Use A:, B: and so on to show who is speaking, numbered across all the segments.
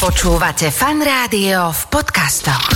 A: Počúvate fan rádio v podcastoch.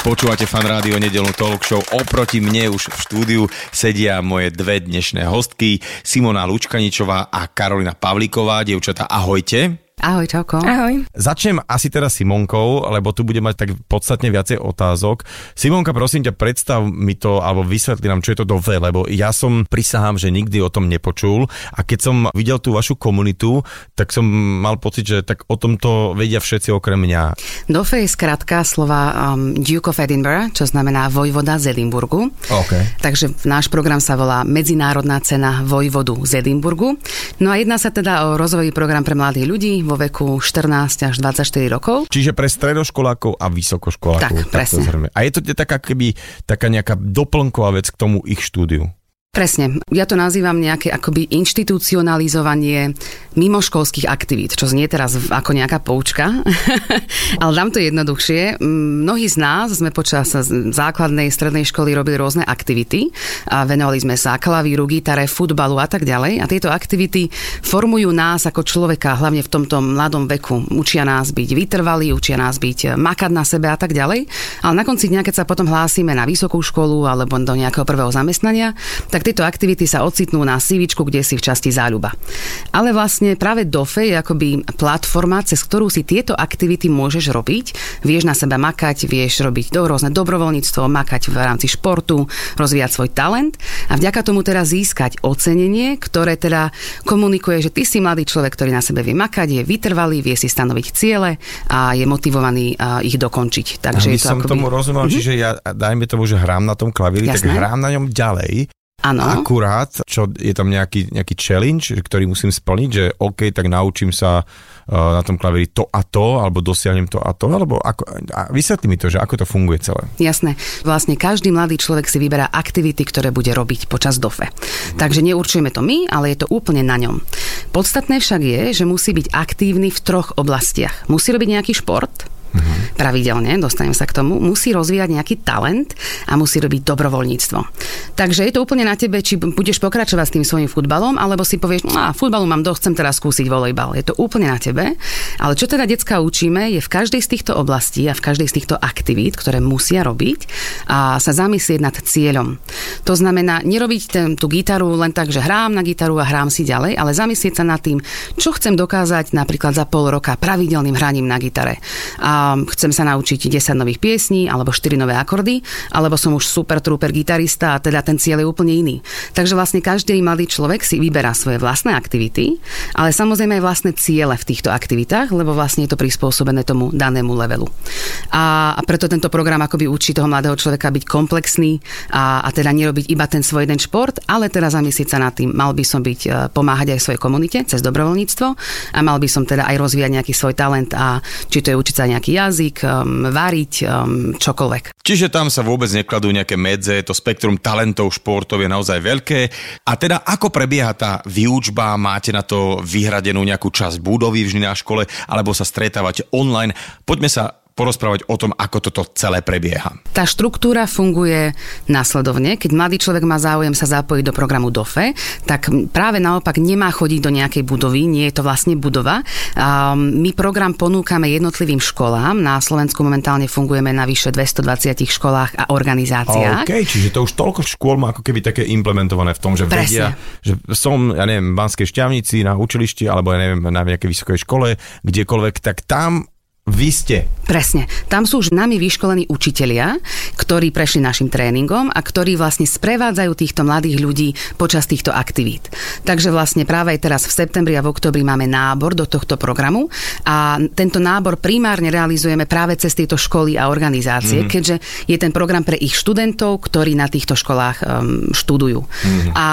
B: Počúvate fan rádio nedelnú talk show. Oproti mne už v štúdiu sedia moje dve dnešné hostky, Simona Lučkaničová a Karolina Pavlíková. Dievčatá, ahojte.
C: Ahoj, čauko.
D: Ahoj.
B: Začnem asi teraz Simonkou, lebo tu bude mať tak podstatne viacej otázok. Simonka, prosím ťa, predstav mi to, alebo vysvetli nám, čo je to DOFE, lebo ja som prisahám, že nikdy o tom nepočul a keď som videl tú vašu komunitu, tak som mal pocit, že tak o tomto vedia všetci okrem mňa.
C: DOFE je skratka slova um, Duke of Edinburgh, čo znamená vojvoda z Edinburgu.
B: OK.
C: Takže náš program sa volá Medzinárodná cena vojvodu z Edinburgu. No a jedná sa teda o rozvojový program pre mladých ľudí vo veku 14 až 24 rokov.
B: Čiže pre stredoškolákov a vysokoškolákov.
C: Tak, presne.
B: to zhrňme. a je to taká keby taká nejaká doplnková vec k tomu ich štúdiu.
C: Presne. Ja to nazývam nejaké akoby inštitucionalizovanie mimoškolských aktivít, čo znie teraz ako nejaká poučka, ale dám to jednoduchšie. Mnohí z nás sme počas základnej, strednej školy robili rôzne aktivity a venovali sme sa klavíru, gitare, futbalu a tak ďalej a tieto aktivity formujú nás ako človeka, hlavne v tomto mladom veku. Učia nás byť vytrvalí, učia nás byť makať na sebe a tak ďalej, ale na konci dňa, keď sa potom hlásime na vysokú školu alebo do nejakého prvého zamestnania, tak tieto aktivity sa ocitnú na CV, kde si v časti záľuba. Ale vlastne práve DOFE je akoby platforma, cez ktorú si tieto aktivity môžeš robiť. Vieš na seba makať, vieš robiť do, rôzne dobrovoľníctvo, makať v rámci športu, rozvíjať svoj talent a vďaka tomu teraz získať ocenenie, ktoré teda komunikuje, že ty si mladý človek, ktorý na sebe vie makať, je vytrvalý, vie si stanoviť ciele a je motivovaný a, ich dokončiť. Takže
B: Aby
C: je to
B: som
C: akoby...
B: tomu rozumel, čiže ja, dajme tomu, že hrám na tom klavíri, tak hrám na ňom ďalej.
C: Áno.
B: Akurát, čo je tam nejaký, nejaký challenge, ktorý musím splniť, že OK, tak naučím sa uh, na tom klavíri to a to, alebo dosiahnem to a to, alebo ako, a vysvetli mi to, že ako to funguje celé.
C: Jasné. Vlastne každý mladý človek si vyberá aktivity, ktoré bude robiť počas DOFE. Takže neurčujeme to my, ale je to úplne na ňom. Podstatné však je, že musí byť aktívny v troch oblastiach. Musí robiť nejaký šport, pravidelne, dostanem sa k tomu, musí rozvíjať nejaký talent a musí robiť dobrovoľníctvo. Takže je to úplne na tebe, či budeš pokračovať s tým svojim futbalom, alebo si povieš, no a futbalu mám dosť, chcem teraz skúsiť volejbal. Je to úplne na tebe. Ale čo teda decka učíme, je v každej z týchto oblastí a v každej z týchto aktivít, ktoré musia robiť a sa zamyslieť nad cieľom. To znamená, nerobiť ten, tú gitaru len tak, že hrám na gitaru a hrám si ďalej, ale zamyslieť sa nad tým, čo chcem dokázať napríklad za pol roka pravidelným hraním na gitare. A chcem sa naučiť 10 nových piesní alebo 4 nové akordy, alebo som už super trooper gitarista a teda ten cieľ je úplne iný. Takže vlastne každý mladý človek si vyberá svoje vlastné aktivity, ale samozrejme aj vlastné ciele v týchto aktivitách, lebo vlastne je to prispôsobené tomu danému levelu. A, a preto tento program akoby učí toho mladého človeka byť komplexný a, a teda nerobiť iba ten svoj jeden šport, ale teda zamyslieť sa nad tým, mal by som byť, e, pomáhať aj svojej komunite cez dobrovoľníctvo a mal by som teda aj rozvíjať nejaký svoj talent a či to je učiť sa nejaký jazyk, um, variť, um, čokoľvek.
B: Čiže tam sa vôbec nekladú nejaké medze, to spektrum talentov športov je naozaj veľké. A teda ako prebieha tá výučba? Máte na to vyhradenú nejakú časť budovy vždy na škole, alebo sa stretávate online? Poďme sa porozprávať o tom, ako toto celé prebieha.
C: Tá štruktúra funguje následovne. Keď mladý človek má záujem sa zapojiť do programu DOFE, tak práve naopak nemá chodiť do nejakej budovy, nie je to vlastne budova. My program ponúkame jednotlivým školám. Na Slovensku momentálne fungujeme na vyše 220 školách a organizáciách.
B: OK, čiže to už toľko škôl má ako keby také implementované v tom, že vedia, že som, ja neviem, v Banskej šťavnici na učilišti, alebo ja neviem, na nejakej vysokej škole, kdekoľvek, tak tam vy ste.
C: Presne. Tam sú už nami vyškolení učitelia, ktorí prešli našim tréningom a ktorí vlastne sprevádzajú týchto mladých ľudí počas týchto aktivít. Takže vlastne práve aj teraz v septembri a v oktobri máme nábor do tohto programu a tento nábor primárne realizujeme práve cez tieto školy a organizácie, mm-hmm. keďže je ten program pre ich študentov, ktorí na týchto školách um, študujú. Mm-hmm. A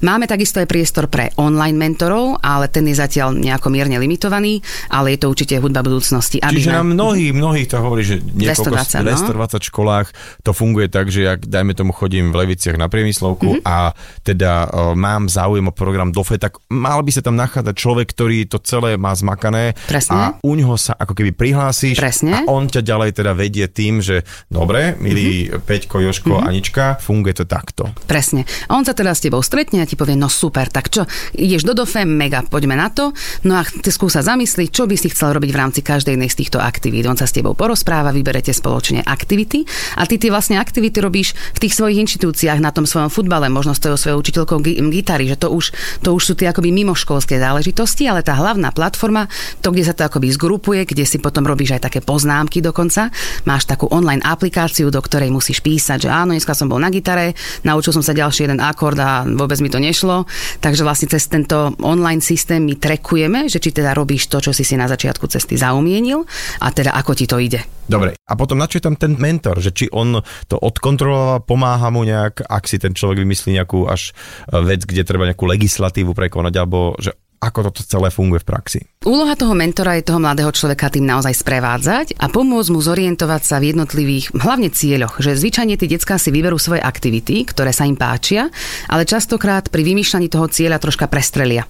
C: máme takisto aj priestor pre online mentorov, ale ten je zatiaľ nejako mierne limitovaný, ale je to určite hudba budúcnosti. Aby
B: Čiže na mnohých mnohých, to hovorí, že niekoľko
C: 220, no.
B: 220 školách to funguje tak, že jak, dajme tomu, chodím v Leviciach na priemyslovku
C: Mhm.
B: a teda uh, mám záujem o program DOFE, tak mal by sa tam nachádzať človek, ktorý to celé má zmakané
C: Presne.
B: a u ňoho sa ako keby prihlásíš
C: Presne.
B: a on ťa ďalej teda vedie tým, že dobre, milý
C: Mhm.
B: Peťko, Joško, Anička, funguje to takto.
C: Presne. A on sa teda s tebou stretne a ti povie, no super, tak čo, ideš do DOFE, mega, poďme na to. No a ty skúsa zamyslieť, čo by si chcel robiť v rámci každej jednej z týchto aktivít. On sa s tebou porozpráva, vyberete spoločne aktivity a ty tie vlastne aktivity robíš v tých svojich inštitúciách, na tom svojom futbale, možno s tou svojou učiteľkou gi- gitary, že to už, to už sú tie akoby mimoškolské záležitosti, ale tá hlavná platforma, to, kde sa to akoby zgrupuje, kde si potom robíš aj také poznámky dokonca, máš takú online aplikáciu, do ktorej musíš písať, že áno, dneska som bol na gitare, naučil som sa ďalší jeden akord a vôbec mi to nešlo. Takže vlastne cez tento online systém my trekujeme, že či teda robíš to, čo si si na začiatku cesty zaumienil a teda ako ti to ide.
B: Dobre, a potom na čo je tam ten mentor, že či on to odkontrolováva, pomáha mu nejak, ak si ten človek vymyslí nejakú až e, vec, kde treba nejakú legislatívu prekonať, alebo že ako toto celé funguje v praxi.
C: Úloha toho mentora je toho mladého človeka tým naozaj sprevádzať a pomôcť mu zorientovať sa v jednotlivých, hlavne cieľoch, že zvyčajne tie detská si vyberú svoje aktivity, ktoré sa im páčia, ale častokrát pri vymýšľaní toho cieľa troška prestrelia.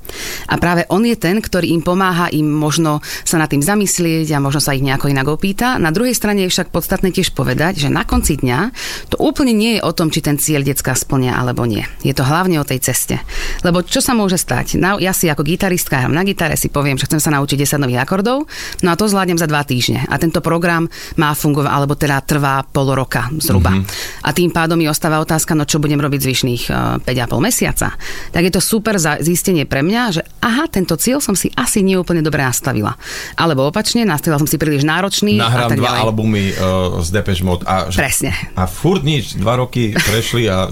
C: A práve on je ten, ktorý im pomáha im možno sa nad tým zamyslieť a možno sa ich nejako inak opýta. Na druhej strane je však podstatné tiež povedať, že na konci dňa to úplne nie je o tom, či ten cieľ detská splnia alebo nie. Je to hlavne o tej ceste. Lebo čo sa môže stať? Na- Ja si ako gitaristka hram na gitare, si poviem, že chcem sa naučiť 10 nových akordov, no a to zvládnem za dva týždne. A tento program má fungovať, alebo teda trvá pol roka zhruba. Mm-hmm. A tým pádom mi ostáva otázka, no čo budem robiť zvyšných uh, 5,5 mesiaca. Tak je to super zistenie pre mňa, že aha, tento cieľ som si asi neúplne dobre nastavila. Alebo opačne, nastavila som si príliš náročný a
B: Nahrám
C: tak
B: dva
C: ďalej.
B: albumy uh, z Depeche Mode a, že-
C: Presne.
B: a furt nič, dva roky prešli a...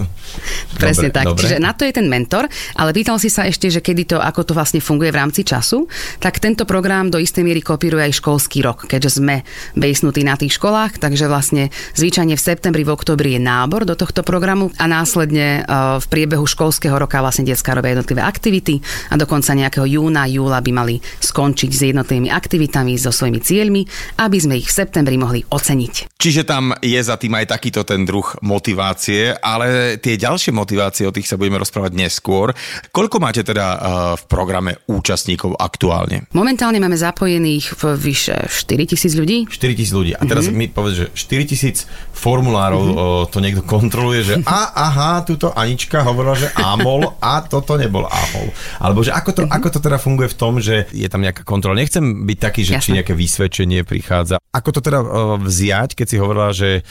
C: Presne
B: dobre,
C: tak.
B: Dobre.
C: Čiže na to je ten mentor, ale pýtal si sa ešte, že kedy to, ako to vlastne funguje v rámci času, tak tento program do istej miery kopíruje aj školský rok, keďže sme bejsnutí na tých školách, takže vlastne zvyčajne v septembri, v oktobri je nábor do tohto programu a následne uh, v priebehu školského roka vlastne detská robia jednotlivé aktivity a dokonca nejakého júna, júla by mali skončiť s jednotlivými aktivitami, so svojimi cieľmi, aby sme ich v septembri mohli oceniť.
B: Čiže tam je za tým aj takýto ten druh motivácie, ale tie ďalšie motivácie, o tých sa budeme rozprávať neskôr. Koľko máte teda uh, v programe účastníkov aktuálne?
C: Momentálne máme zapojených v vyše 4000 ľudí.
B: 4 tisíc ľudí. A teraz mm-hmm. mi povedz, že 4 tisíc formulárov mm-hmm. o, to niekto kontroluje, že a, aha, túto Anička hovorila, že amol a toto nebol amol. Alebo že ako to, mm-hmm. ako to teda funguje v tom, že je tam nejaká kontrola. Nechcem byť taký, že či
C: Jasné.
B: nejaké vysvedčenie prichádza. Ako to teda vziať, keď si hovorila, že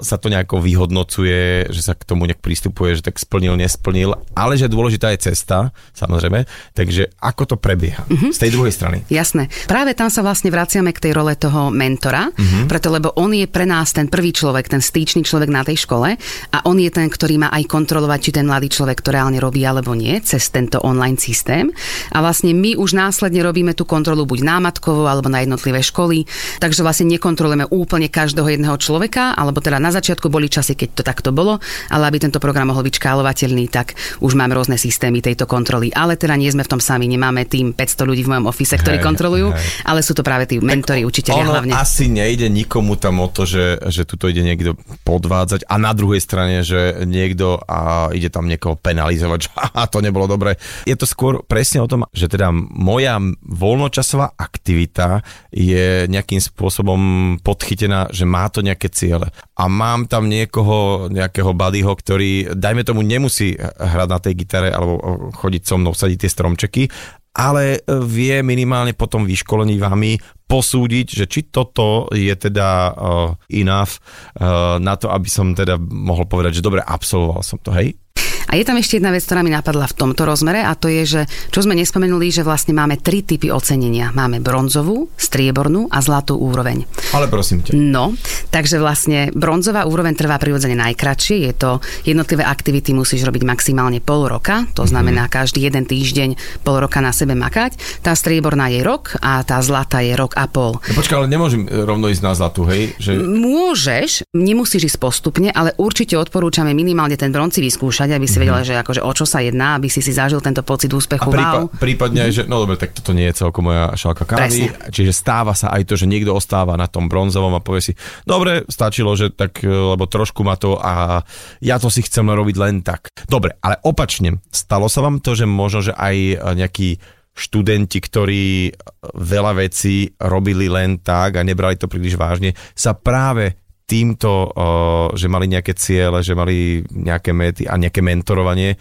B: sa to nejako vyhodnocuje, že sa k tomu nejak pristupuje, že tak splnil, nesplnil, ale že dôležitá je cesta, samozrejme. Takže ako to prebieha mm-hmm. z tej druhej strany?
C: Jasné. Práve tam sa vlastne vraciame k tej role toho mentora, mm-hmm. preto lebo on je pre nás ten prvý človek, ten stýčný človek na tej škole a on je ten, ktorý má aj kontrolovať, či ten mladý človek to reálne robí alebo nie, cez tento online systém. A vlastne my už následne robíme tú kontrolu buď námatkovo alebo na jednotlivé školy, takže vlastne nekontrolujeme úplne každého jedného človeka, alebo teda na začiatku boli časy, keď to takto bolo, ale aby tento program mohol byť škálovateľný, tak už máme rôzne systémy tejto kontroly. Ale teda nie sme v tom sami, nemáme tým 500 ľudí v mojom office, ktorí
B: Hej,
C: kontrolujú,
B: hej.
C: ale sú to práve tí mentori, učiteľia
B: ono
C: hlavne.
B: asi nejde nikomu tam o to, že, že tuto ide niekto podvádzať a na druhej strane, že niekto a ide tam niekoho penalizovať, že aha, to nebolo dobre. Je to skôr presne o tom, že teda moja voľnočasová aktivita je nejakým spôsobom podchytená, že má to nejaké ciele. A mám tam niekoho, nejakého buddyho, ktorý, dajme tomu, nemusí hrať na tej gitare alebo chodiť so mnou, sadiť tie stromčeky, ale vie minimálne potom vyškolení vami posúdiť, že či toto je teda uh, enough uh, na to, aby som teda mohol povedať, že dobre, absolvoval som to, hej?
C: A je tam ešte jedna vec, ktorá mi napadla v tomto rozmere a to je, že čo sme nespomenuli, že vlastne máme tri typy ocenenia. Máme bronzovú, striebornú a zlatú úroveň.
B: Ale prosím ťa.
C: No, takže vlastne bronzová úroveň trvá prirodzene najkračšie. Je to jednotlivé aktivity musíš robiť maximálne pol roka, to znamená každý jeden týždeň pol roka na sebe makať. Tá strieborná je rok a tá zlatá je rok a pol.
B: No, počkaj, ale nemôžem e, rovno ísť na zlatú, hej? Že...
C: Môžeš, nemusíš ísť postupne, ale určite odporúčame minimálne ten bronci vyskúšať, aby si si vedela, že akože o čo sa jedná, aby si si zažil tento pocit úspechu.
B: A prípa-
C: wow.
B: prípadne že no dobre, tak toto nie je celkom moja šálka kávy,
C: Presne.
B: čiže stáva sa aj to, že niekto ostáva na tom bronzovom a povie si, dobre, stačilo, že tak, e, lebo trošku ma to a ja to si chcem robiť len tak. Dobre, ale opačne, stalo sa vám to, že možno, že aj e, nejakí študenti, ktorí veľa vecí robili len tak a nebrali to príliš vážne, sa práve týmto, o, že mali nejaké ciele, že mali nejaké mety a nejaké mentorovanie,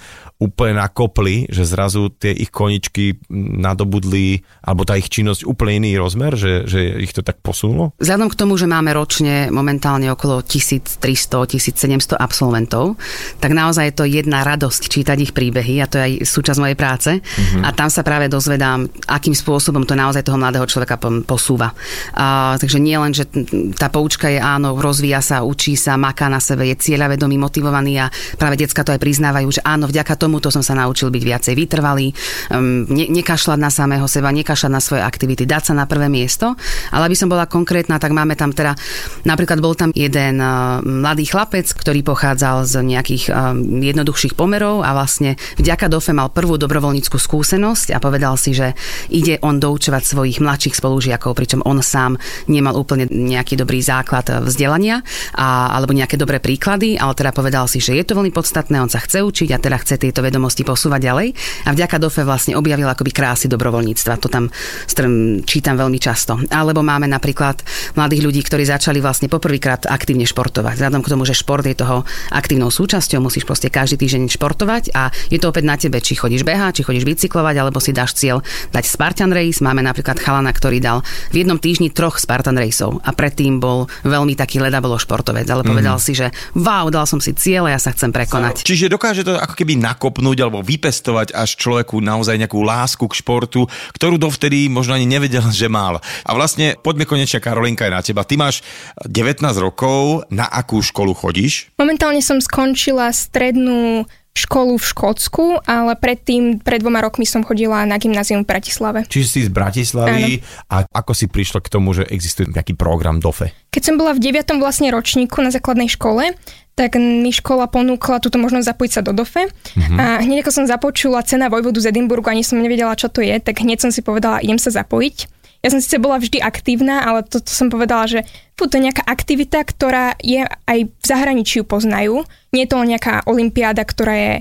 B: úplne nakopli, že zrazu tie ich koničky nadobudli, alebo tá ich činnosť úplne iný rozmer, že, že ich to tak posunulo?
C: Vzhľadom k tomu, že máme ročne momentálne okolo 1300-1700 absolventov, tak naozaj je to jedna radosť čítať ich príbehy a to je aj súčasť mojej práce. Mm-hmm. A tam sa práve dozvedám, akým spôsobom to naozaj toho mladého človeka posúva. A, takže nie len, že tá poučka je áno, rozvíja sa, učí sa, maká na sebe, je cieľavedomý, motivovaný a práve decka to aj priznávajú, že áno, vďaka tomuto som sa naučil byť viacej vytrvalý, um, ne, nekašľať na samého seba, nekašľať na svoje aktivity, dať sa na prvé miesto. Ale aby som bola konkrétna, tak máme tam teda, napríklad bol tam jeden uh, mladý chlapec, ktorý pochádzal z nejakých um, jednoduchších pomerov a vlastne vďaka DOFE mal prvú dobrovoľníckú skúsenosť a povedal si, že ide on doučovať svojich mladších spolužiakov, pričom on sám nemal úplne nejaký dobrý základ vzdelania a, alebo nejaké dobré príklady, ale teda povedal si, že je to veľmi podstatné, on sa chce učiť a teda chce tieto vedomosti posúvať ďalej. A vďaka DOFE vlastne objavil akoby krásy dobrovoľníctva. To tam strm, čítam veľmi často. Alebo máme napríklad mladých ľudí, ktorí začali vlastne poprvýkrát aktívne športovať. Vzhľadom k tomu, že šport je toho aktívnou súčasťou, musíš proste každý týždeň športovať a je to opäť na tebe, či chodíš behať, či chodíš bicyklovať, alebo si dáš cieľ dať Spartan Race. Máme napríklad chalana, ktorý dal v jednom týždni troch Spartan Raceov a predtým bol veľmi taký ledabolo športovec, ale povedal si, že wow, dal som si cieľ a ja sa chcem prekonať.
D: Čiže dokáže to ako keby nakopnúť alebo vypestovať až človeku naozaj nejakú lásku k športu, ktorú dovtedy možno ani nevedel, že mal. A vlastne poďme konečne Karolinka aj na teba. Ty máš 19 rokov, na akú školu chodíš?
E: Momentálne som skončila strednú školu v Škótsku, ale predtým, pred dvoma rokmi som chodila na gymnázium v Bratislave.
B: Čiže si z Bratislavy a ako si prišla k tomu, že existuje nejaký program DOFE?
E: Keď som bola v 9. vlastne ročníku na základnej škole, tak mi škola ponúkla túto možnosť zapojiť sa do DOFE. Mm-hmm. A hneď ako som započula cena Vojvodu z Edinburgu, ani som nevedela, čo to je, tak hneď som si povedala, idem sa zapojiť. Ja som síce bola vždy aktívna, ale toto som povedala, že fú, to je nejaká aktivita, ktorá je aj v zahraničí ju poznajú. Nie je to len nejaká olimpiáda, ktorá je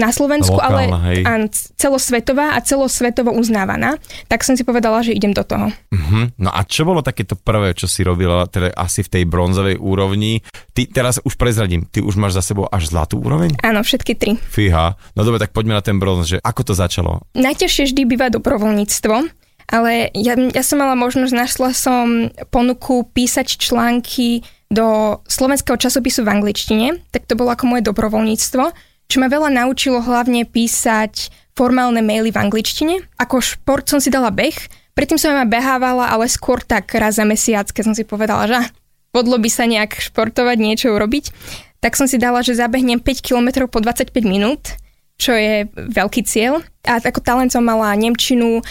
E: na Slovensku,
B: Lokálna,
E: ale
B: hej.
E: áno, celosvetová a celosvetovo uznávaná. Tak som si povedala, že idem do toho.
B: Uh-huh. No a čo bolo takéto prvé, čo si robila, teda asi v tej bronzovej úrovni? Ty teraz už prezradím, ty už máš za sebou až zlatú úroveň?
E: Áno, všetky tri.
B: Fíha. No dobre, tak poďme na ten bronz, že ako to začalo?
E: Najťažšie vždy býva dobrovoľníctvo, ale ja, ja som mala možnosť, našla som ponuku písať články do slovenského časopisu v angličtine, tak to bolo ako moje dobrovoľníctvo, čo ma veľa naučilo hlavne písať formálne maily v angličtine. Ako šport som si dala beh, predtým som ma behávala, ale skôr tak raz za mesiac, keď som si povedala, že podlo by sa nejak športovať, niečo urobiť, tak som si dala, že zabehnem 5 km po 25 minút, čo je veľký cieľ. A ako talent som mala Nemčinu e,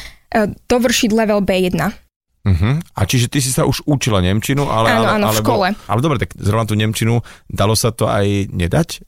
E: dovršiť level B1.
B: Uh-huh. A čiže ty si sa už učila Nemčinu, ale...
E: Áno, áno, v
B: alebo,
E: škole.
B: Ale dobre, tak zrovna tú Nemčinu, dalo sa to aj nedať?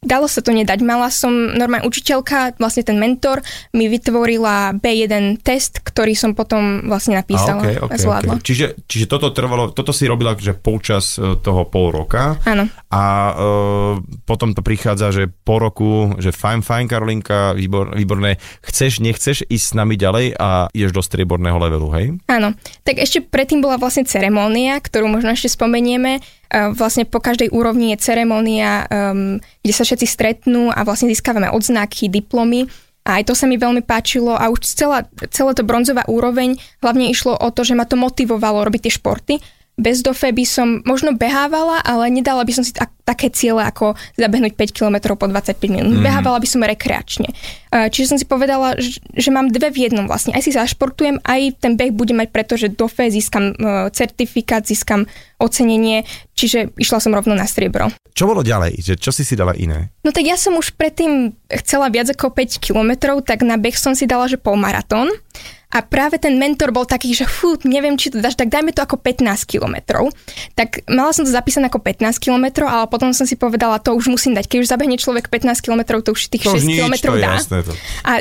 E: Dalo sa to nedať. Mala som normálne učiteľka, vlastne ten mentor, mi vytvorila B1 test, ktorý som potom vlastne napísala
B: A, okay,
E: a
B: okay,
E: zvládla.
B: okay. Čiže, čiže toto trvalo, toto si robila že počas e, toho pol roka
E: Áno.
B: a uh, potom to prichádza, že po roku, že fajn, fajn Karolinka, výbor, výborné, chceš, nechceš ísť s nami ďalej a ideš do strieborného levelu, hej?
E: Áno. Tak ešte predtým bola vlastne ceremónia, ktorú možno ešte spomenieme. E, Vlastne po každej úrovni je ceremónia, um, kde sa všetci stretnú a vlastne získavame odznaky, diplomy. A aj to sa mi veľmi páčilo a už celá, celá to bronzová úroveň hlavne išlo o to, že ma to motivovalo robiť tie športy. Bez dofe by som možno behávala, ale nedala by som si tak, také ciele ako zabehnúť 5 km po 25 minút. Mm. Behávala by som rekreačne. Čiže som si povedala, že, mám dve v jednom vlastne. Aj si zašportujem, aj ten beh budem mať preto, že dofe získam e, certifikát, získam ocenenie, čiže išla som rovno na striebro.
B: Čo bolo ďalej? Že čo si si dala iné?
E: No tak ja som už predtým chcela viac ako 5 kilometrov, tak na beh som si dala, že polmaratón. A práve ten mentor bol taký, že fú, neviem, či to dáš, tak dajme to ako 15 kilometrov. Tak mala som to zapísané ako 15 kilometrov, ale potom som si povedala, to už musím dať. Keď už zabehne človek 15 kilometrov, to už tých
B: To už
E: 6
B: nič,
E: kilometrov dá.
B: to.
E: A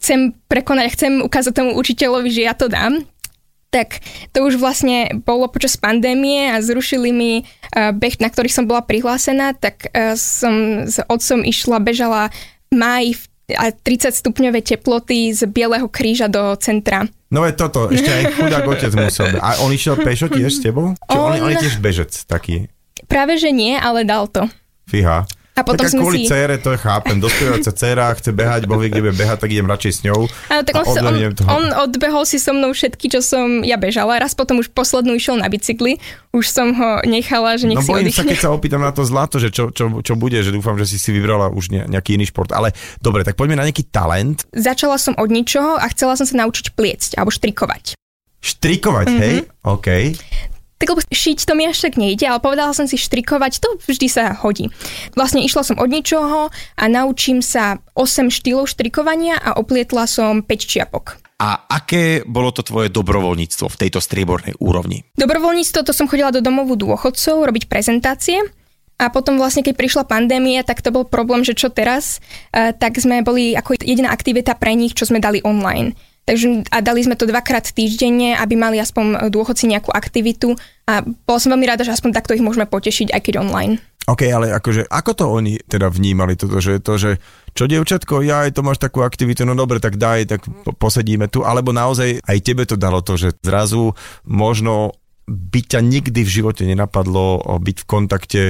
E: chcem prekonať, chcem ukázať tomu učiteľovi, že ja to dám. Tak to už vlastne bolo počas pandémie a zrušili mi uh, beh, na ktorých som bola prihlásená, tak uh, som s otcom išla, bežala máji v a 30 stupňové teploty z Bieleho kríža do centra.
B: No je toto, ešte aj chudák otec musel. A on išiel pešo tiež s tebou? Či on, on
E: On-
B: je tiež bežec taký?
E: Práve že nie, ale dal to.
B: Fíha.
E: A potom
B: tak
E: sme
B: kvôli
E: si-
B: cére, to chápem. Dospievajúca dcéra chce behať, boh vie, kde bude behať, tak idem radšej s ňou.
E: Áno, tak on, sa, on,
B: toho.
E: on odbehol si so mnou všetky, čo som ja bežala. Raz potom už poslednú išiel na bicykli. Už som ho nechala, že nech
B: No
E: si
B: bojím sa,
E: oddychne.
B: keď sa opýtam na to zlato, že čo, čo, čo bude, že dúfam, že si si vybrala už ne, nejaký iný šport. Ale dobre, tak poďme na nejaký talent.
E: Začala som od ničoho a chcela som sa naučiť pliecť alebo štrikovať.
B: Štrikovať,
E: Mhm.
B: mm-hmm. hej? OK.
E: Tak lebo šiť to mi až tak nejde, ale povedala som si štrikovať, to vždy sa hodí. Vlastne išla som od ničoho a naučím sa 8 štýlov štrikovania a oplietla som 5 čiapok.
D: A aké bolo to tvoje dobrovoľníctvo v tejto striebornej úrovni?
E: Dobrovoľníctvo, to som chodila do domovu dôchodcov robiť prezentácie a potom vlastne, keď prišla pandémia, tak to bol problém, že čo teraz, e, tak sme boli ako jediná aktivita pre nich, čo sme dali online. Takže a dali sme to dvakrát týždenne, aby mali aspoň dôchodci nejakú aktivitu a bola som veľmi rada, že aspoň takto ich môžeme potešiť, aj keď online.
B: OK, ale akože, ako to oni teda vnímali toto, že to, že čo dievčatko, ja aj to máš takú aktivitu, no dobre, tak daj, tak po- posedíme tu, alebo naozaj aj tebe to dalo to, že zrazu možno by ťa nikdy v živote nenapadlo byť v kontakte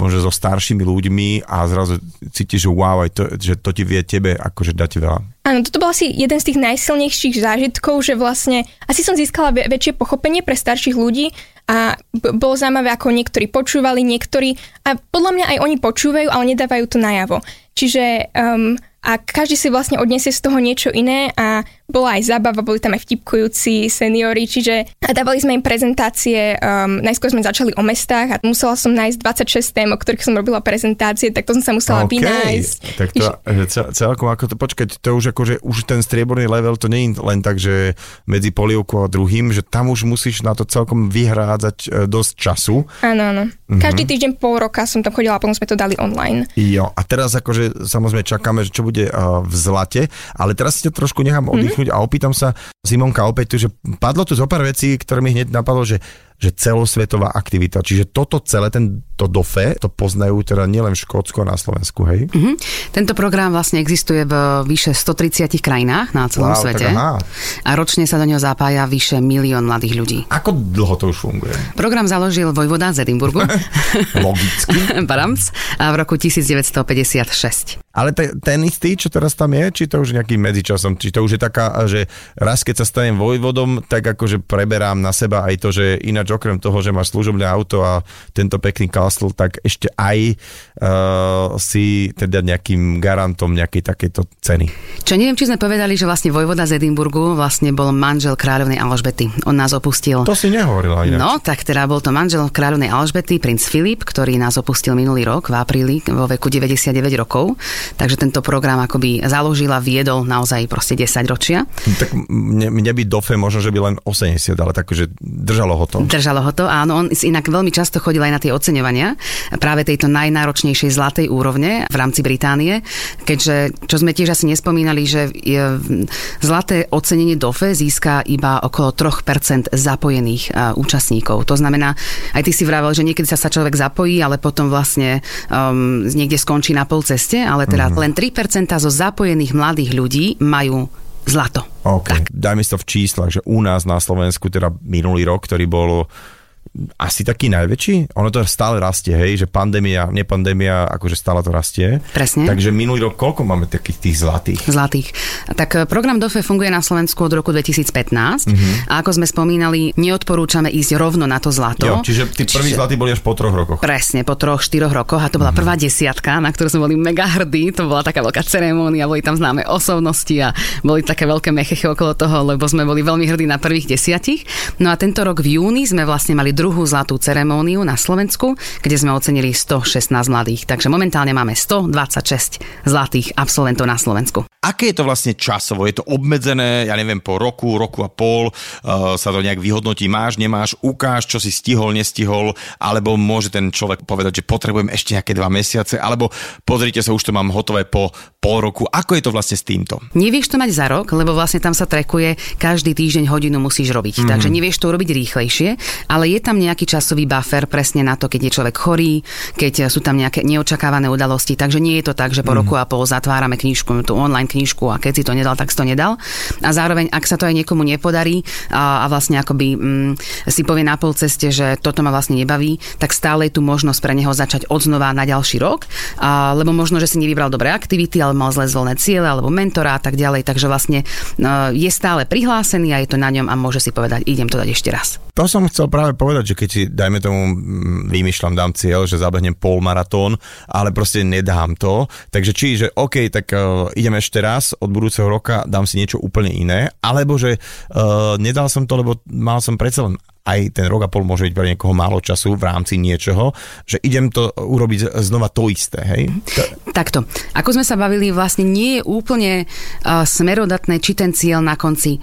B: možno so staršími ľuďmi a zrazu cítiš, že wow, aj to, že to ti vie tebe akože dať veľa.
E: Áno, toto bol asi jeden z tých najsilnejších zážitkov, že vlastne asi som získala vä- väčšie pochopenie pre starších ľudí a b- bolo zaujímavé, ako niektorí počúvali, niektorí a podľa mňa aj oni počúvajú, ale nedávajú to najavo. Čiže um, a každý si vlastne odniesie z toho niečo iné a bola aj zábava, boli tam aj vtipkujúci seniori, čiže a dávali sme im prezentácie, um, najskôr sme začali o mestách a musela som nájsť 26 tém, o ktorých som robila prezentácie, tak to som sa musela
B: OK,
E: vynájsť.
B: tak to, že cel, celkom ako to, počkať, to už akože, už ten strieborný level, to nie je len tak, že medzi polievkou a druhým, že tam už musíš na to celkom vyhrádzať e, dosť času.
E: Áno, áno.
B: Mhm.
E: Mm-hmm. Každý týždeň pol roka som tam chodila a potom sme to dali online.
B: Jo, a teraz akože samozrejme čakáme, že čo bude uh, v zlate, ale teraz si ťa trošku nechám oddychnúť a opýtam sa Simonka opäť tu, že padlo tu zo pár vecí, ktoré mi hneď napadlo, že že celosvetová aktivita. Čiže toto celé, ten, to DOFE, to poznajú teda nielen v Škótsku a na Slovensku, hej?
C: Mhm. Tento program vlastne existuje v vyše 130 krajinách na celom
B: Wow,
C: svete. A ročne sa do neho zapája vyše milión mladých ľudí.
B: Ako dlho to už funguje?
C: Program založil vojvoda z Edimburgu,
B: Logicky.
C: Barams, v roku 1956.
B: Ale te, ten istý, čo teraz tam je, či to už nejakým medzičasom, či to už je taká, že raz keď sa stanem vojvodom, tak akože preberám na seba aj to, že ináč okrem toho, že máš služobné auto a tento pekný castle, tak ešte aj uh, si teda nejakým garantom nejakej takejto ceny.
C: Čo neviem, či sme povedali, že vlastne vojvoda z Edimburgu vlastne bol manžel kráľovnej Alžbety. On nás opustil.
B: To si nehovorila ináč.
C: No, tak teda bol to manžel kráľovnej Alžbety, princ Filip, ktorý nás opustil minulý rok v apríli vo veku 99 rokov. Takže tento program akoby založil a viedol naozaj proste 10 ročia.
B: Tak mne, mne by dofe možno, že by len 80, ale tak, že držalo ho to.
C: Držalo ho to, áno, on inak veľmi často chodil aj na tie oceňovania práve tejto najnáročnejšej zlatej úrovne v rámci Británie, keďže, čo sme tiež asi nespomínali, že je, zlaté ocenenie DOFE získa iba okolo 3% zapojených uh, účastníkov. To znamená, aj ty si vravel, že niekedy sa, sa človek zapojí, ale potom vlastne um, niekde skončí na pol ceste, ale teda mm-hmm. len 3% zo zapojených mladých ľudí majú zlato.
B: OK, tak. dajme si to v číslach, že u nás na Slovensku, teda minulý rok, ktorý bol asi taký najväčší. Ono to stále rastie, hej, že pandémia, nepandémia, akože stále to rastie.
C: Presne.
B: Takže minulý rok koľko máme takých tých zlatých?
C: Zlatých. Tak e, program DOFE funguje na Slovensku od roku 2015
B: Mhm.
C: uh-huh. a ako sme spomínali, neodporúčame ísť rovno na to zlato.
B: Jo, čiže tí prví zlatí boli až po troch rokoch.
C: Presne, po troch, štyroch rokoch a to bola
B: Mhm.
C: prvá desiatka, na ktorú sme boli mega hrdí, to bola taká veľká ceremónia, boli tam známe osobnosti a boli také veľké mechechy okolo toho, lebo sme boli veľmi hrdí na prvých desiatich. No a tento rok v júni sme vlastne mali druhú zlatú ceremóniu na Slovensku, kde sme ocenili 116 mladých. Takže momentálne máme 126 zlatých absolventov na Slovensku.
D: Aké je to vlastne časovo? Je to obmedzené, ja neviem, po roku, roku a pol uh, sa to nejak vyhodnotí, máš, nemáš, ukáž, čo si stihol, nestihol, alebo môže ten človek povedať, že potrebujem ešte nejaké dva mesiace, alebo pozrite sa, už to mám hotové po pol roku. Ako je to vlastne s týmto?
C: Nevieš to mať za rok, lebo vlastne tam sa trekuje, každý týždeň hodinu musíš robiť. Mm-hmm. Takže nevieš to urobiť rýchlejšie, ale je tam nejaký časový buffer presne na to, keď je človek chorý, keď sú tam nejaké neočakávané udalosti. Takže nie je to tak, že po mm-hmm. roku a pol zatvárame knižku, tú online knižku a keď si to nedal, tak si to nedal. A zároveň, ak sa to aj niekomu nepodarí a, a vlastne akoby mm, si povie na pol ceste, že toto ma vlastne nebaví, tak stále je tu možnosť pre neho začať odznova na ďalší rok, a, lebo možno, že si nevybral dobré aktivity, ale mal zle zvolené ciele alebo mentora a tak ďalej, takže vlastne no, je stále prihlásený a je to na ňom a môže si povedať, idem to dať ešte raz.
B: To som chcel práve povedať, že keď si, dajme tomu, vymýšľam, dám cieľ, že zabehnem polmaratón, ale proste nedám to, takže či, že OK, tak uh, idem ešte raz, od budúceho roka dám si niečo úplne iné, alebo že uh, nedal som to, lebo mal som predsa len aj ten rok a pol môže byť pre niekoho málo času v rámci niečoho, že idem to urobiť znova to isté, hej?
C: Takto. Ako sme sa bavili, vlastne nie je úplne uh, smerodatné, či ten cieľ na konci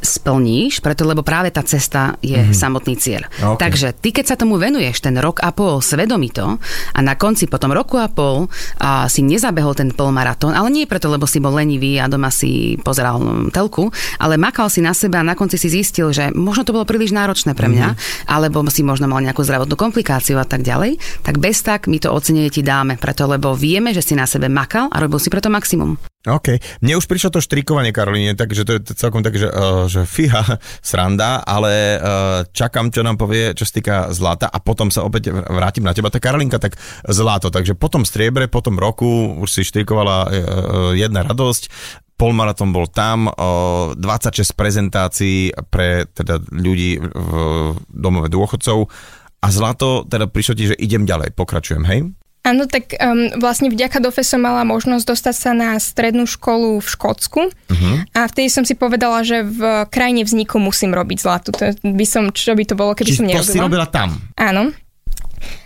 C: splníš, preto lebo práve tá cesta je mm-hmm. samotný cieľ. Okay. Takže ty, keď sa tomu venuješ ten rok a pol svedomito a na konci potom roku a pol a si nezabehol ten polmaratón, ale nie preto, lebo si bol lenivý a doma si pozeral telku, ale makal si na seba a na konci si zistil, že možno to bolo príliš náročné pre mňa, mm-hmm. alebo si možno mal nejakú zdravotnú komplikáciu a tak ďalej, tak bez tak my to ocenenie ti dáme, preto lebo vieme, že si na sebe makal a robil si preto maximum.
B: OK. Mne už prišlo to štrikovanie, Karolíne, takže to je celkom tak, že, uh, že fiha, sranda, ale uh, čakám, čo nám povie, čo sa týka zlata a potom sa opäť vrátim na teba. Tá Karolinka, tak zlato. Takže potom striebre, potom roku už si štrikovala uh, jedna radosť polmaratón bol tam, 26 prezentácií pre teda ľudí v domove dôchodcov a zlato teda prišlo ti, že idem ďalej, pokračujem, hej?
E: Áno, tak um, vlastne vďaka DOFE som mala možnosť dostať sa na strednú školu v Škótsku uh-huh. a vtedy som si povedala, že v krajine vzniku musím robiť zlatu. To by som, čo by to bolo, keby
B: Čiže
E: som nerobila.
B: to si robila tam?
E: Áno.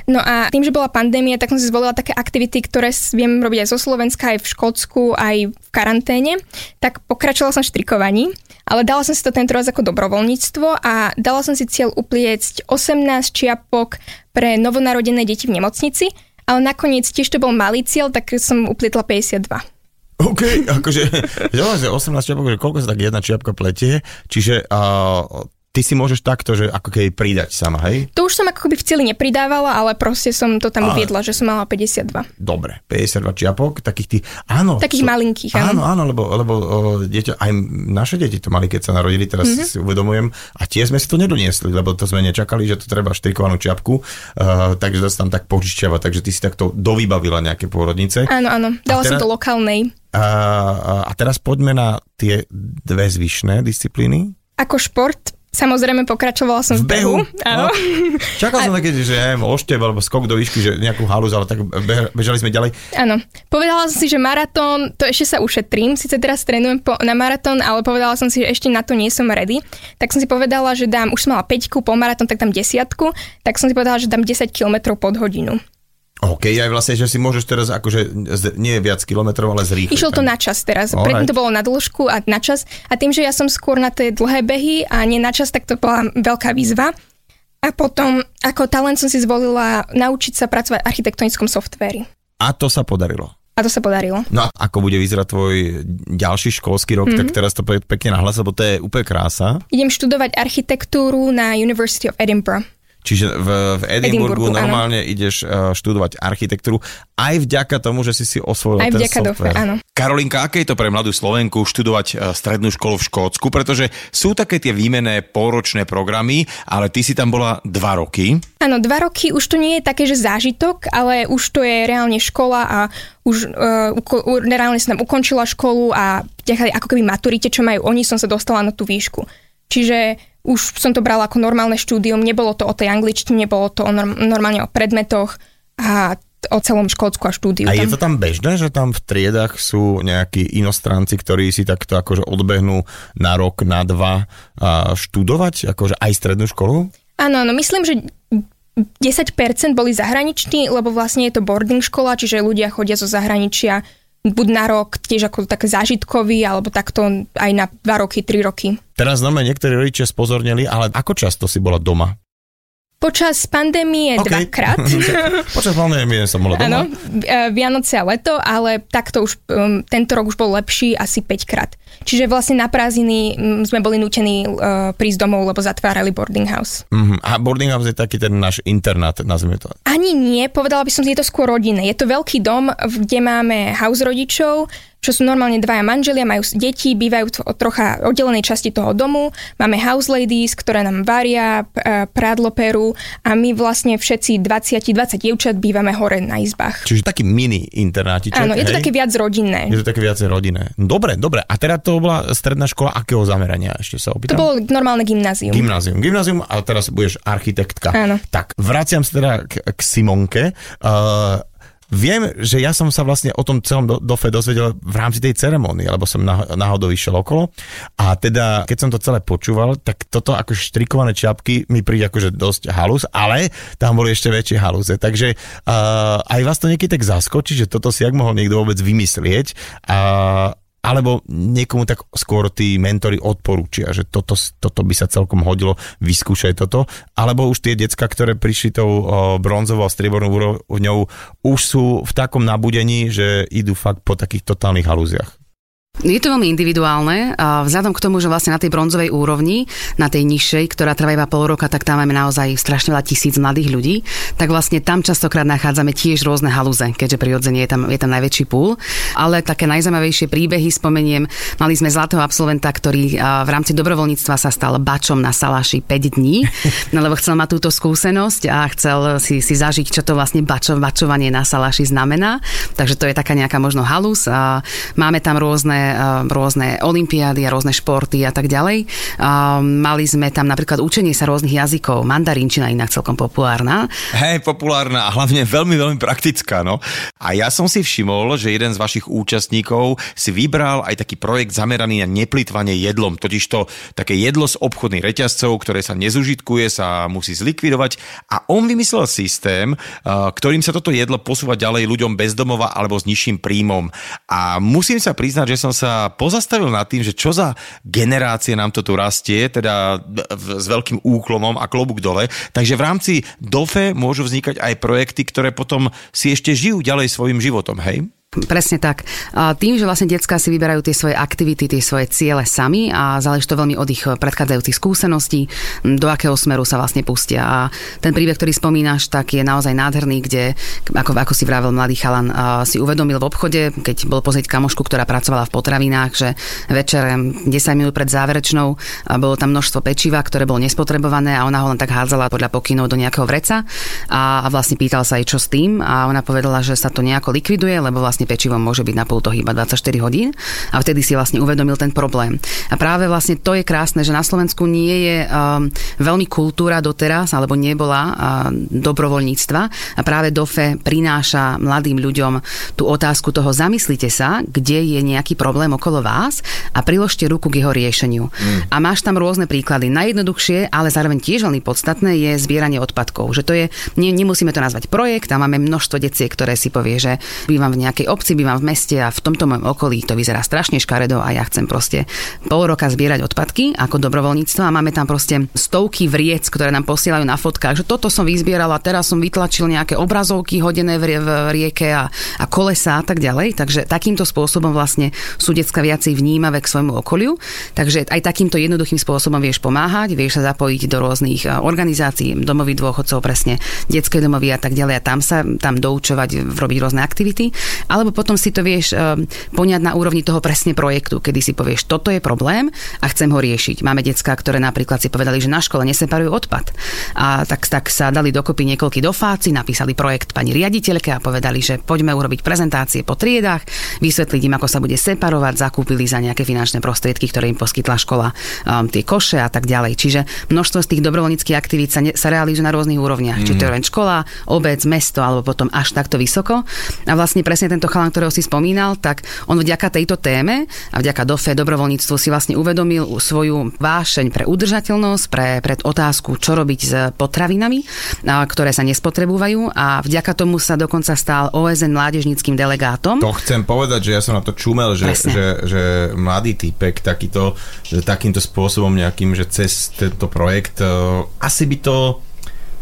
E: No a tým, že bola pandémia, tak som si zvolila také aktivity, ktoré viem robiť aj zo Slovenska, aj v Škótsku, aj v karanténe. Tak pokračovala som v štrikovaní, ale dala som si to tento raz ako dobrovoľníctvo a dala som si cieľ upliecť 18 čiapok pre novonarodené deti v nemocnici ale nakoniec tiež to bol malý cieľ, tak som uplietla 52.
B: OK, akože, že 18 čiapok, že koľko sa tak jedna čiapka pletie, čiže uh, ty si môžeš takto, že ako keby pridať sama, hej?
E: To už som ako keby v cieli nepridávala, ale proste som to tam ale... uviedla, že som mala 52.
B: Dobre, 52 čiapok, takých tých, áno.
E: Takých so, malinkých,
B: áno. Áno, áno, lebo, lebo o, dieťa, aj naše deti to mali, keď sa narodili, teraz mm-hmm. si uvedomujem, a tiež sme si to nedoniesli, lebo to sme nečakali, že to treba štrikovanú čiapku, uh, takže zase tam tak požičiava, takže ty si takto dovybavila nejaké pôrodnice.
E: Áno, áno, dala teraz, som to lokálnej.
B: A, a teraz poďme na tie dve zvyšné disciplíny.
E: Ako šport, Samozrejme, pokračovala som v, v behu. Áno.
B: No. Čakal som také, že neviem, oštev alebo skok do výšky, že nejakú halus, ale tak bežali sme ďalej.
E: Áno. Povedala som si, že maratón, to ešte sa ušetrím. Sice teraz trénujem po, na maratón, ale povedala som si, že ešte na to nie som ready. Tak som si povedala, že dám, už som mala 5 po maratón, tak dám desiatku. Tak som si povedala, že dám 10 km pod hodinu.
B: OK, aj vlastne, že si môžeš teraz akože, nie viac kilometrov, ale zrýchliť.
E: Išlo to na čas teraz. Alright. Predtým to bolo na dĺžku a na čas. A tým, že ja som skôr na tie dlhé behy a nie na čas, tak to bola veľká výzva. A potom ako talent som si zvolila naučiť sa pracovať v architektonickom softvéri.
B: A to sa podarilo.
E: A to sa podarilo.
B: No a ako bude vyzerať tvoj ďalší školský rok, mm-hmm. tak mhm. teraz to pekne nahlas, lebo to je úplne krása.
E: Idem študovať architektúru na University of Edinburgh.
B: Čiže v, v Edinburgu, Edinburgu normálne áno. ideš uh, študovať architektúru aj vďaka tomu, že si si osvojil aj ten software. Dofe, áno. Karolinka, aké je to pre mladú Slovenku študovať uh, strednú školu v Škótsku? Pretože sú také tie výmené pôročné programy, ale ty si tam bola dva roky.
E: Áno, dva roky už to nie je také, že zážitok, ale už to je reálne škola a už uh, uko, reálne som tam ukončila školu a vďaka ako keby maturite, čo majú oni, som sa dostala na tú výšku. Čiže už som to brala ako normálne štúdium, nebolo to o tej angličtine, nebolo to o norm- normálne o predmetoch a o celom Škótsku a štúdiu.
B: A je to tam bežné, že tam v triedach sú nejakí inostranci, ktorí si takto akože odbehnú na rok, na dva a študovať, akože aj strednú školu?
E: Áno, áno, myslím, že 10% boli zahraniční, lebo vlastne je to boarding škola, čiže ľudia chodia zo zahraničia buď na rok, tiež ako tak zážitkový, alebo takto aj na 2 roky, 3 roky.
B: Teraz znamená, niektorí rodičia spozornili, ale ako často si bola doma?
E: Počas pandémie
B: OK.
E: dvakrát.
B: Počas pandémie som bola doma.
E: Áno, e, Vianoce a leto, ale takto už um, tento rok už bol lepší asi 5 krát. Čiže vlastne na prázdniny mm, sme boli nútení uh, prísť domov, lebo zatvárali boarding house.
B: Mhm. A boarding house je taký ten náš internát, nazvime to.
E: Ani nie, povedala by som, že je to skôr rodinné. Je to veľký dom, kde máme house rodičov, čo sú normálne dvaja manželia, majú deti, bývajú v trocha oddelenej časti toho domu. Máme house ladies, ktoré nám varia, e, prádlo perú a my vlastne všetci 20-20 dievčat bývame hore na izbách.
B: Čiže taký mini internátiček.
E: Áno, je to
B: hej?
E: také viac rodinné.
B: Je to také viacej rodinné. Dobre, dobre. A teda to bola stredná škola akého zamerania? Ešte sa
E: To
B: opýtam.
E: bolo normálne gymnázium.
B: Gymnázium. Gymnázium, ale teraz budeš architektka.
E: Áno.
B: Tak, vraciam sa teda k, k Simonke. Uh, Viem, že ja som sa vlastne o tom celom do, dofe dozvedel v rámci tej ceremonie, lebo som náhodou išiel okolo a teda, keď som to celé počúval, tak toto ako štrikované čiapky mi príde akože dosť halus, ale tam boli ešte väčšie halúze, takže uh, aj vás to niekedy tak zaskočí, že toto si jak mohol niekto vôbec vymyslieť a alebo niekomu tak skôr tí mentori odporúčia, že toto, toto by sa celkom hodilo, vyskúšaj toto, alebo už tie decka, ktoré prišli tou bronzovou a striebornou úrovňou, už sú v takom nabudení, že idú fakt po takých totálnych halúziach.
C: Je to veľmi individuálne. Vzhľadom k tomu, že vlastne na tej bronzovej úrovni, na tej nižšej, ktorá trvá iba pol roka, tak tam máme naozaj strašne veľa tisíc mladých ľudí, tak vlastne tam častokrát nachádzame tiež rôzne halúze, keďže prirodzene je tam, je tam najväčší púl. Ale také najzaujímavejšie príbehy spomeniem. Mali sme zlatého absolventa, ktorý v rámci dobrovoľníctva sa stal bačom na Salaši 5 dní, no, lebo chcel mať túto skúsenosť a chcel si, si zažiť, čo to vlastne bačo, bačovanie na Salaši znamená. Takže to je taká nejaká možno halus. Máme tam rôzne uh, rôzne olimpiády a rôzne športy a tak ďalej. Uh, mali sme tam napríklad učenie sa rôznych jazykov. Mandarinčina inak celkom populárna.
D: Hej, populárna a hlavne veľmi, veľmi praktická, no. A ja som si všimol, že jeden z vašich účastníkov si vybral aj taký projekt zameraný na neplýtvanie jedlom, totiž to také jedlo z obchodných reťazcov, ktoré sa nezužitkuje, sa musí zlikvidovať a on vymyslel systém, uh, ktorým sa toto jedlo posúva ďalej ľuďom bezdomova alebo s nižším príjmom. A musím sa priznať, že som sa pozastavil nad tým, že čo za generácie nám to tu rastie, teda s veľkým úklonom a klobúk dole. Takže v rámci DOFE môžu vznikať aj projekty, ktoré potom si ešte žijú ďalej svojim životom, hej?
C: Presne tak. Tým, že vlastne detská si vyberajú tie svoje aktivity, tie svoje ciele sami a záleží to veľmi od ich predchádzajúcich skúseností, do akého smeru sa vlastne pustia. A ten príbeh, ktorý spomínaš, tak je naozaj nádherný, kde, ako, ako si vravel mladý chalan, si uvedomil v obchode, keď bol pozrieť kamošku, ktorá pracovala v potravinách, že večer 10 minút pred záverečnou bolo tam množstvo pečiva, ktoré bolo nespotrebované a ona ho len tak hádzala podľa pokynov do nejakého vreca a, a vlastne pýtal sa jej, čo s tým a ona povedala, že sa to nejako likviduje, lebo vlastne pečivo môže byť na pol toho iba 24 hodín a vtedy si vlastne uvedomil ten problém. A práve vlastne to je krásne, že na Slovensku nie je um, veľmi kultúra doteraz, alebo nebola uh, dobrovoľníctva a práve DOFE prináša mladým ľuďom tú otázku toho zamyslite sa, kde je nejaký problém okolo vás a priložte ruku k jeho riešeniu. Mm. A máš tam rôzne príklady. Najjednoduchšie, ale zároveň tiež veľmi podstatné je zbieranie odpadkov. Že to je, nie, nemusíme to nazvať projekt a máme množstvo detí, ktoré si povie, že bývam v nejakej obci, bývam v meste a v tomto mojom okolí to vyzerá strašne škaredo a ja chcem proste pol roka zbierať odpadky ako dobrovoľníctvo a máme tam proste stovky vriec, ktoré nám posielajú na fotkách, že toto som vyzbierala, teraz som vytlačil nejaké obrazovky hodené v, rie- v rieke a, a kolesa a tak ďalej. Takže takýmto spôsobom vlastne sú decka viacej vnímavé k svojmu okoliu. Takže aj takýmto jednoduchým spôsobom vieš pomáhať, vieš sa zapojiť do rôznych a, organizácií, domovy dôchodcov, presne detské domovy a tak ďalej a tam sa tam doučovať, robiť rôzne aktivity. Alebo potom si to vieš uh, poňať na úrovni toho presne projektu, kedy si povieš, toto je problém a chcem ho riešiť. Máme decka, ktoré napríklad si povedali, že na škole neseparujú odpad. A tak, tak sa dali dokopy niekoľkí dofáci, napísali projekt pani riaditeľke a povedali, že poďme urobiť prezentácie po triedách, vysvetliť im, ako sa bude separovať, zakúpili za nejaké finančné prostriedky, ktoré im poskytla škola, um, tie koše a tak ďalej. Čiže množstvo z tých dobrovoľníckých aktivít sa, ne, sa realizuje na rôznych úrovniach. Mm. Či to je len škola, obec, mesto alebo potom až takto vysoko. A vlastne presne tento tento chalan, ktorého si spomínal, tak on vďaka tejto téme a vďaka DOFE dobrovoľníctvu si vlastne uvedomil svoju vášeň pre udržateľnosť, pre, pre otázku, čo robiť s potravinami, ktoré sa nespotrebúvajú a vďaka tomu sa dokonca stal OSN mládežnickým delegátom.
B: To chcem povedať, že ja som na to čumel, že, že, že mladý typek takýto, že takýmto spôsobom nejakým, že cez tento projekt, uh, asi by to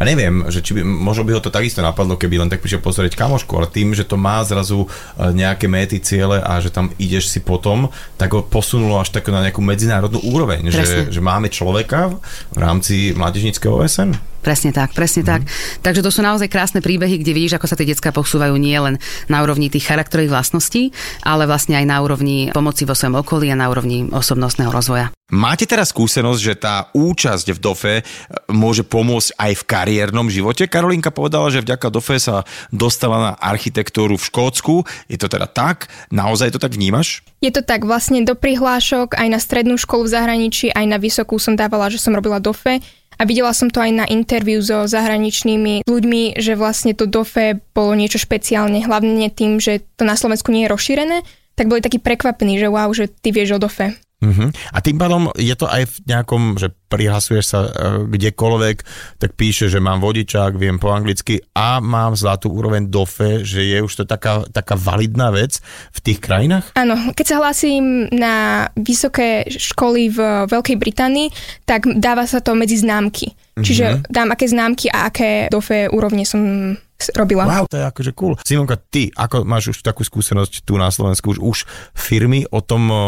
B: a neviem, že či by, možno by ho to takisto napadlo, keby len tak prišiel pozrieť kamošku, ale tým, že to má zrazu e, nejaké méty, ciele a že tam ideš si potom, tak ho posunulo až tak na nejakú medzinárodnú úroveň, že, že máme človeka v rámci mládežníckého OSN.
C: Presne tak, presne mm. tak. Takže to sú naozaj krásne príbehy, kde vidíš, ako sa tie detská posúvajú nie len na úrovni tých charakterových vlastností, ale vlastne aj na úrovni pomoci vo svojom okolí a na úrovni osobnostného rozvoja.
D: Máte teraz skúsenosť, že tá účasť v DOFE e, môže pomôcť aj v kariérnom živote? Karolinka povedala, že vďaka DOFE sa dostala na architektúru v Škótsku. Je to teda tak? Naozaj to tak vnímaš?
E: Je to tak, vlastne do prihlášok aj na strednú školu v zahraničí, aj na vysokú som dávala, že som robila DOFE a videla som to aj na interviu so zahraničnými ľuďmi, že vlastne to DOFE bolo niečo špeciálne, hlavne tým, že to na Slovensku nie je rozšírené, tak boli takí prekvapení, že wow, že ty vieš o DOFE.
B: Uh-huh. A tým pádom je to aj v nejakom, že prihlasuješ sa uh, kdekoľvek, tak píše, že mám vodičák, viem po anglicky a mám zlatú úroveň DOFE, že je už to taká, taká validná vec v tých krajinách?
E: Áno, keď sa hlasím na vysoké školy v Veľkej Británii, tak dáva sa to medzi známky. Uh-huh. Čiže dám aké známky a aké DOFE úrovne som robila.
B: Wow, to je akože cool. Simonka, ty, ako máš už takú skúsenosť tu na Slovensku, už, už firmy o tom o,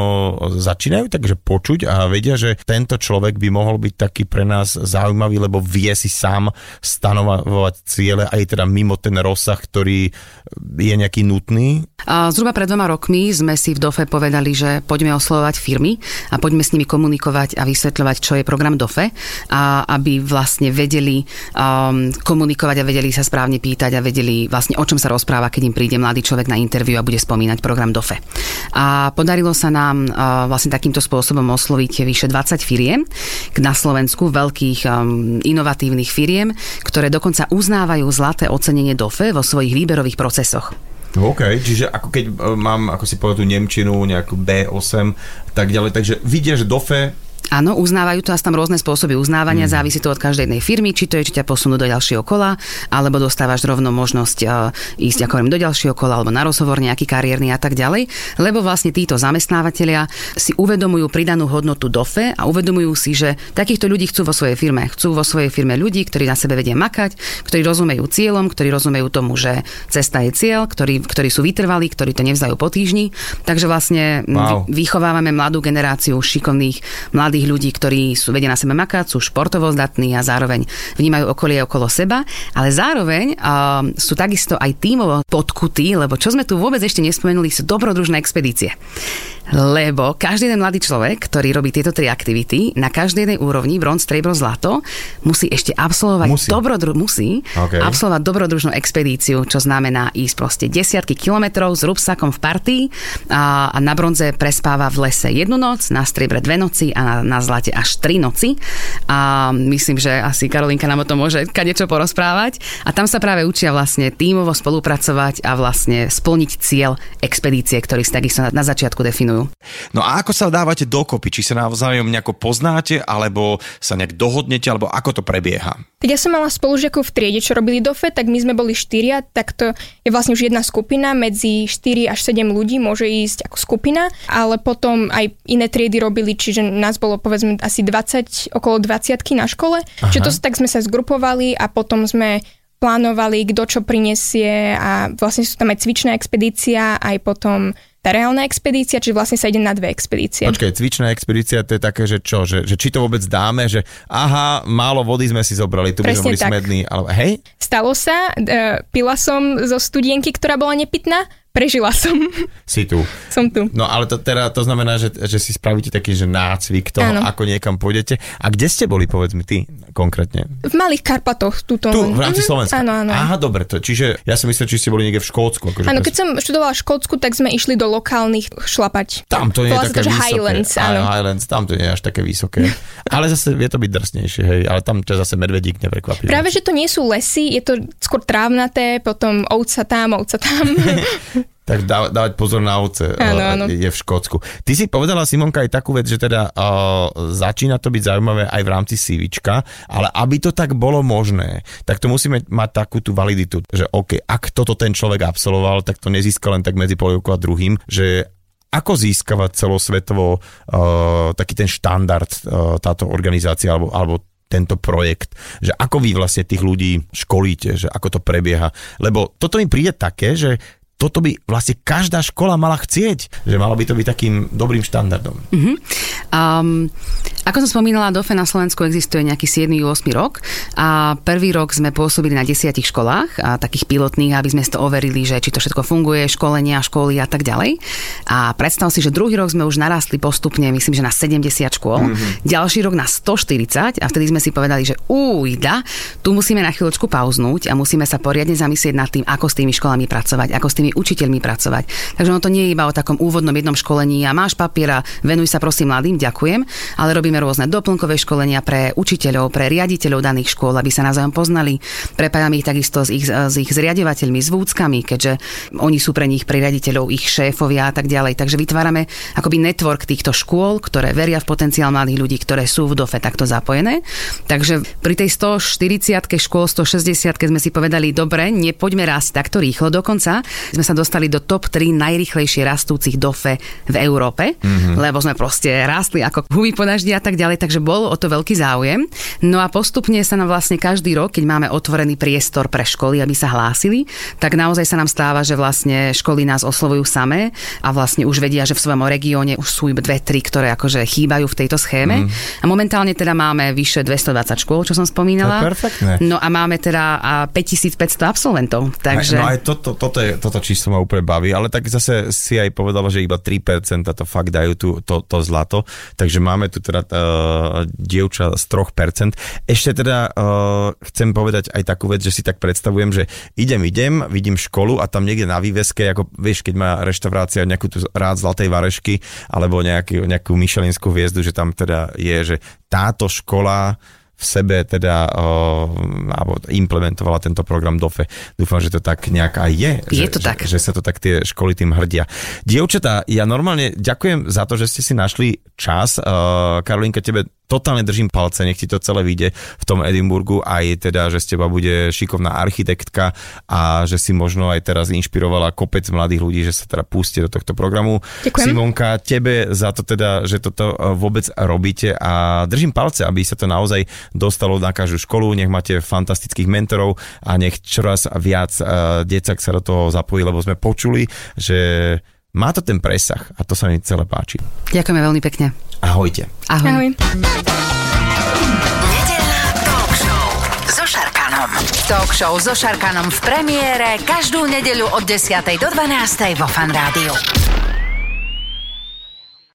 B: začínajú takže počuť a vedia, že tento človek by mohol byť taký pre nás zaujímavý, lebo vie si sám stanovať ciele aj teda mimo ten rozsah, ktorý je nejaký nutný?
C: A zhruba pred dvoma rokmi sme si v DOFE povedali, že poďme oslovovať firmy a poďme s nimi komunikovať a vysvetľovať, čo je program DOFE a aby vlastne vedeli um, komunikovať a vedeli sa správne pýtať pýtať a vedeli vlastne o čom sa rozpráva, keď im príde mladý človek na interviu a bude spomínať program DOFE. A podarilo sa nám vlastne takýmto spôsobom osloviť vyše 20 firiem na Slovensku, veľkých inovatívnych firiem, ktoré dokonca uznávajú zlaté ocenenie DOFE vo svojich výberových procesoch.
B: OK, čiže ako keď e, mám, ako si povedal tú Nemčinu, nejakú B8, tak ďalej, takže vidia, že DOFE
C: Áno, uznávajú to a tam rôzne spôsoby uznávania, mm. závisí to od každej jednej firmy, či to je, či ťa posunú do ďalšieho kola, alebo dostávaš rovno možnosť uh, ísť, ako do ďalšieho kola, alebo na rozhovor nejaký kariérny a tak ďalej, lebo vlastne títo zamestnávateľia si uvedomujú pridanú hodnotu DOFE a uvedomujú si, že takýchto ľudí chcú vo svojej firme. Chcú vo svojej firme ľudí, ktorí na sebe vedia makať, ktorí rozumejú cieľom, ktorí rozumejú tomu, že cesta je cieľ, ktorí, ktorí sú vytrvalí, ktorí to nevzdajú po týždni. Takže vlastne wow. vychovávame mladú generáciu šikovných mladých mladých ľudí, ktorí sú vedia na sebe makať, sú športovo zdatní a zároveň vnímajú okolie okolo seba, ale zároveň uh, sú takisto aj tímovo podkutí, lebo čo sme tu vôbec ešte nespomenuli, sú dobrodružné expedície. Lebo každý ten mladý človek, ktorý robí tieto tri aktivity, na každej jednej úrovni, bronz, striebro, zlato, musí ešte absolvovať musí. Dobrodru- musí okay. absolvovať dobrodružnú expedíciu, čo znamená ísť proste desiatky kilometrov s rúbsakom v partii a, a na bronze prespáva v lese jednu noc, na striebre dve noci a na, na zlate až tri noci. A myslím, že asi Karolinka nám o tom môže kadečo porozprávať. A tam sa práve učia vlastne tímovo spolupracovať a vlastne splniť cieľ expedície, ktorý si takisto na, na začiatku definujú definujú.
D: No a ako sa dávate dokopy? Či sa navzájom nejako poznáte, alebo sa nejak dohodnete, alebo ako to prebieha?
E: Tak ja som mala spolužiakov v triede, čo robili DOFE, tak my sme boli štyria, tak to je vlastne už jedna skupina, medzi 4 až 7 ľudí môže ísť ako skupina, ale potom aj iné triedy robili, čiže nás bolo povedzme asi 20, okolo 20 na škole, Aha. čiže to tak sme sa zgrupovali a potom sme plánovali, kto čo prinesie a vlastne sú tam aj cvičná expedícia, aj potom tá reálna expedícia, či vlastne sa ide na dve expedície.
B: Počkaj, cvičná expedícia to je také, že čo, že, že či to vôbec dáme, že aha, málo vody sme si zobrali, tu by sme boli tak. smední, ale hej?
E: Stalo sa, uh, pila som zo studienky, ktorá bola nepitná, prežila som.
B: Si tu.
E: Som tu.
B: No ale to, teda, to znamená, že, že si spravíte taký že nácvik toho, Áno. ako niekam pôjdete. A kde ste boli, povedz mi ty konkrétne?
E: V Malých Karpatoch. Tuto.
B: Tu, v rámci mm-hmm. Slovenska?
E: Áno, áno.
B: Aha, dobre. To, čiže ja som myslel, či ste boli niekde v Škótsku.
E: Akože áno, keď som študovala v Škótsku, tak sme išli do lokálnych šlapať.
B: Tam to nie je také to, vysoké.
E: Highlands, áno.
B: Highlands, tam to nie je až také vysoké. ale zase vie to byť drsnejšie, hej. Ale tam ťa zase medvedík neprekvapí.
E: Práve, že to nie sú lesy, je to skôr trávnaté, potom ovca tam, ovca tam.
B: Tak dá, dávať pozor na ovce
E: Áno,
B: eh,
E: áno.
B: je v Škótsku. Ty si povedala, Simonka, aj takú vec, že teda uh, začína to byť zaujímavé aj v rámci CVčka, ale aby to tak bolo možné, tak to musíme mať takú tú validitu, že OK, ak toto ten človek absolvoval, tak to nezíska len tak medzi polievkou a druhým, že ako získavať celosvetovo uh, taký ten štandard uh, táto organizácia alebo, alebo tento projekt, že ako vy vlastne tých ľudí školíte, že ako to prebieha. Lebo toto mi príde také, že toto by vlastne každá škola mala chcieť, že malo by to byť takým dobrým štandardom.
C: Um, ako som spomínala, DOFE na Slovensku existuje nejaký 7-8 rok a prvý rok sme pôsobili na desiatich školách, a takých pilotných, aby sme si to overili, že či to všetko funguje, školenia, školy a tak ďalej. A predstav si, že druhý rok sme už narastli postupne, myslím, že na 70 škôl, mm-hmm. ďalší rok na 140 a vtedy sme si povedali, že újda, tu musíme na chvíľočku pauznúť a musíme sa poriadne zamyslieť nad tým, ako s tými školami pracovať, ako s tými učiteľmi pracovať. Takže ono to nie je iba o takom úvodnom jednom školení a máš papiera, venuj sa prosím mladým, ďakujem, ale robíme rôzne doplnkové školenia pre učiteľov, pre riaditeľov daných škôl, aby sa navzájom poznali. Prepájame ich takisto s ich, s ich zriadovateľmi, s vúckami, keďže oni sú pre nich, pre riaditeľov, ich šéfovia a tak ďalej. Takže vytvárame akoby network týchto škôl, ktoré veria v potenciál mladých ľudí, ktoré sú v DOFE takto zapojené. Takže pri tej 140 škôl, 160 sme si povedali, dobre, nepoďme rásť takto rýchlo. Dokonca sme sa dostali do top 3 najrychlejšie rastúcich DOFE v Európe, mm-hmm. lebo sme proste rástli ako huby po daždi a tak ďalej, takže bol o to veľký záujem. No a postupne sa nám vlastne každý rok, keď máme otvorený priestor pre školy, aby sa hlásili, tak naozaj sa nám stáva, že vlastne školy nás oslovujú samé a vlastne už vedia, že v svojom regióne už sú dve, tri, ktoré akože chýbajú v tejto schéme. Mm. A momentálne teda máme vyše 220 škôl, čo som spomínala.
B: To je perfektné.
C: No a máme teda a 5500 absolventov. Takže...
B: No aj toto, toto, je, toto číslo ma úplne baví, ale tak zase si aj povedala, že iba 3% to fakt dajú tu, to, to zlato, takže máme tu teda uh, dievča z 3%. Ešte teda uh, chcem povedať aj takú vec, že si tak predstavujem, že idem, idem, vidím školu a tam niekde na výveske, ako vieš, keď má reštaurácia nejakú tu rád zlatej varešky alebo nejaký, nejakú myšelinskú hviezdu, že tam teda je, že táto škola v sebe teda alebo implementovala tento program DOFE. Dúfam, že to tak nejak aj je.
C: Je
B: že,
C: to tak.
B: Že, že sa to tak tie školy tým hrdia. Dievčatá, ja normálne ďakujem za to, že ste si našli čas. Karolinka, tebe totálne držím palce, nech ti to celé vyjde v tom Edimburgu, aj teda, že z teba bude šikovná architektka a že si možno aj teraz inšpirovala kopec mladých ľudí, že sa teda pustie do tohto programu.
E: Ďakujem.
B: Simonka, tebe za to teda, že toto eh, vôbec robíte a držím palce, aby sa to naozaj dostalo na každú školu, nech máte fantastických mentorov a nech čoraz viac uh, decak sa do toho zapojí, lebo sme počuli, že má to ten presah a to sa mi celé páči.
C: Ďakujeme veľmi pekne.
B: Ahojte.
C: Ahoj.
E: Ahoj.
A: Talk show so Šarkanom v premiére každú nedeľu od 10. do 12. vo Fan Rádiu.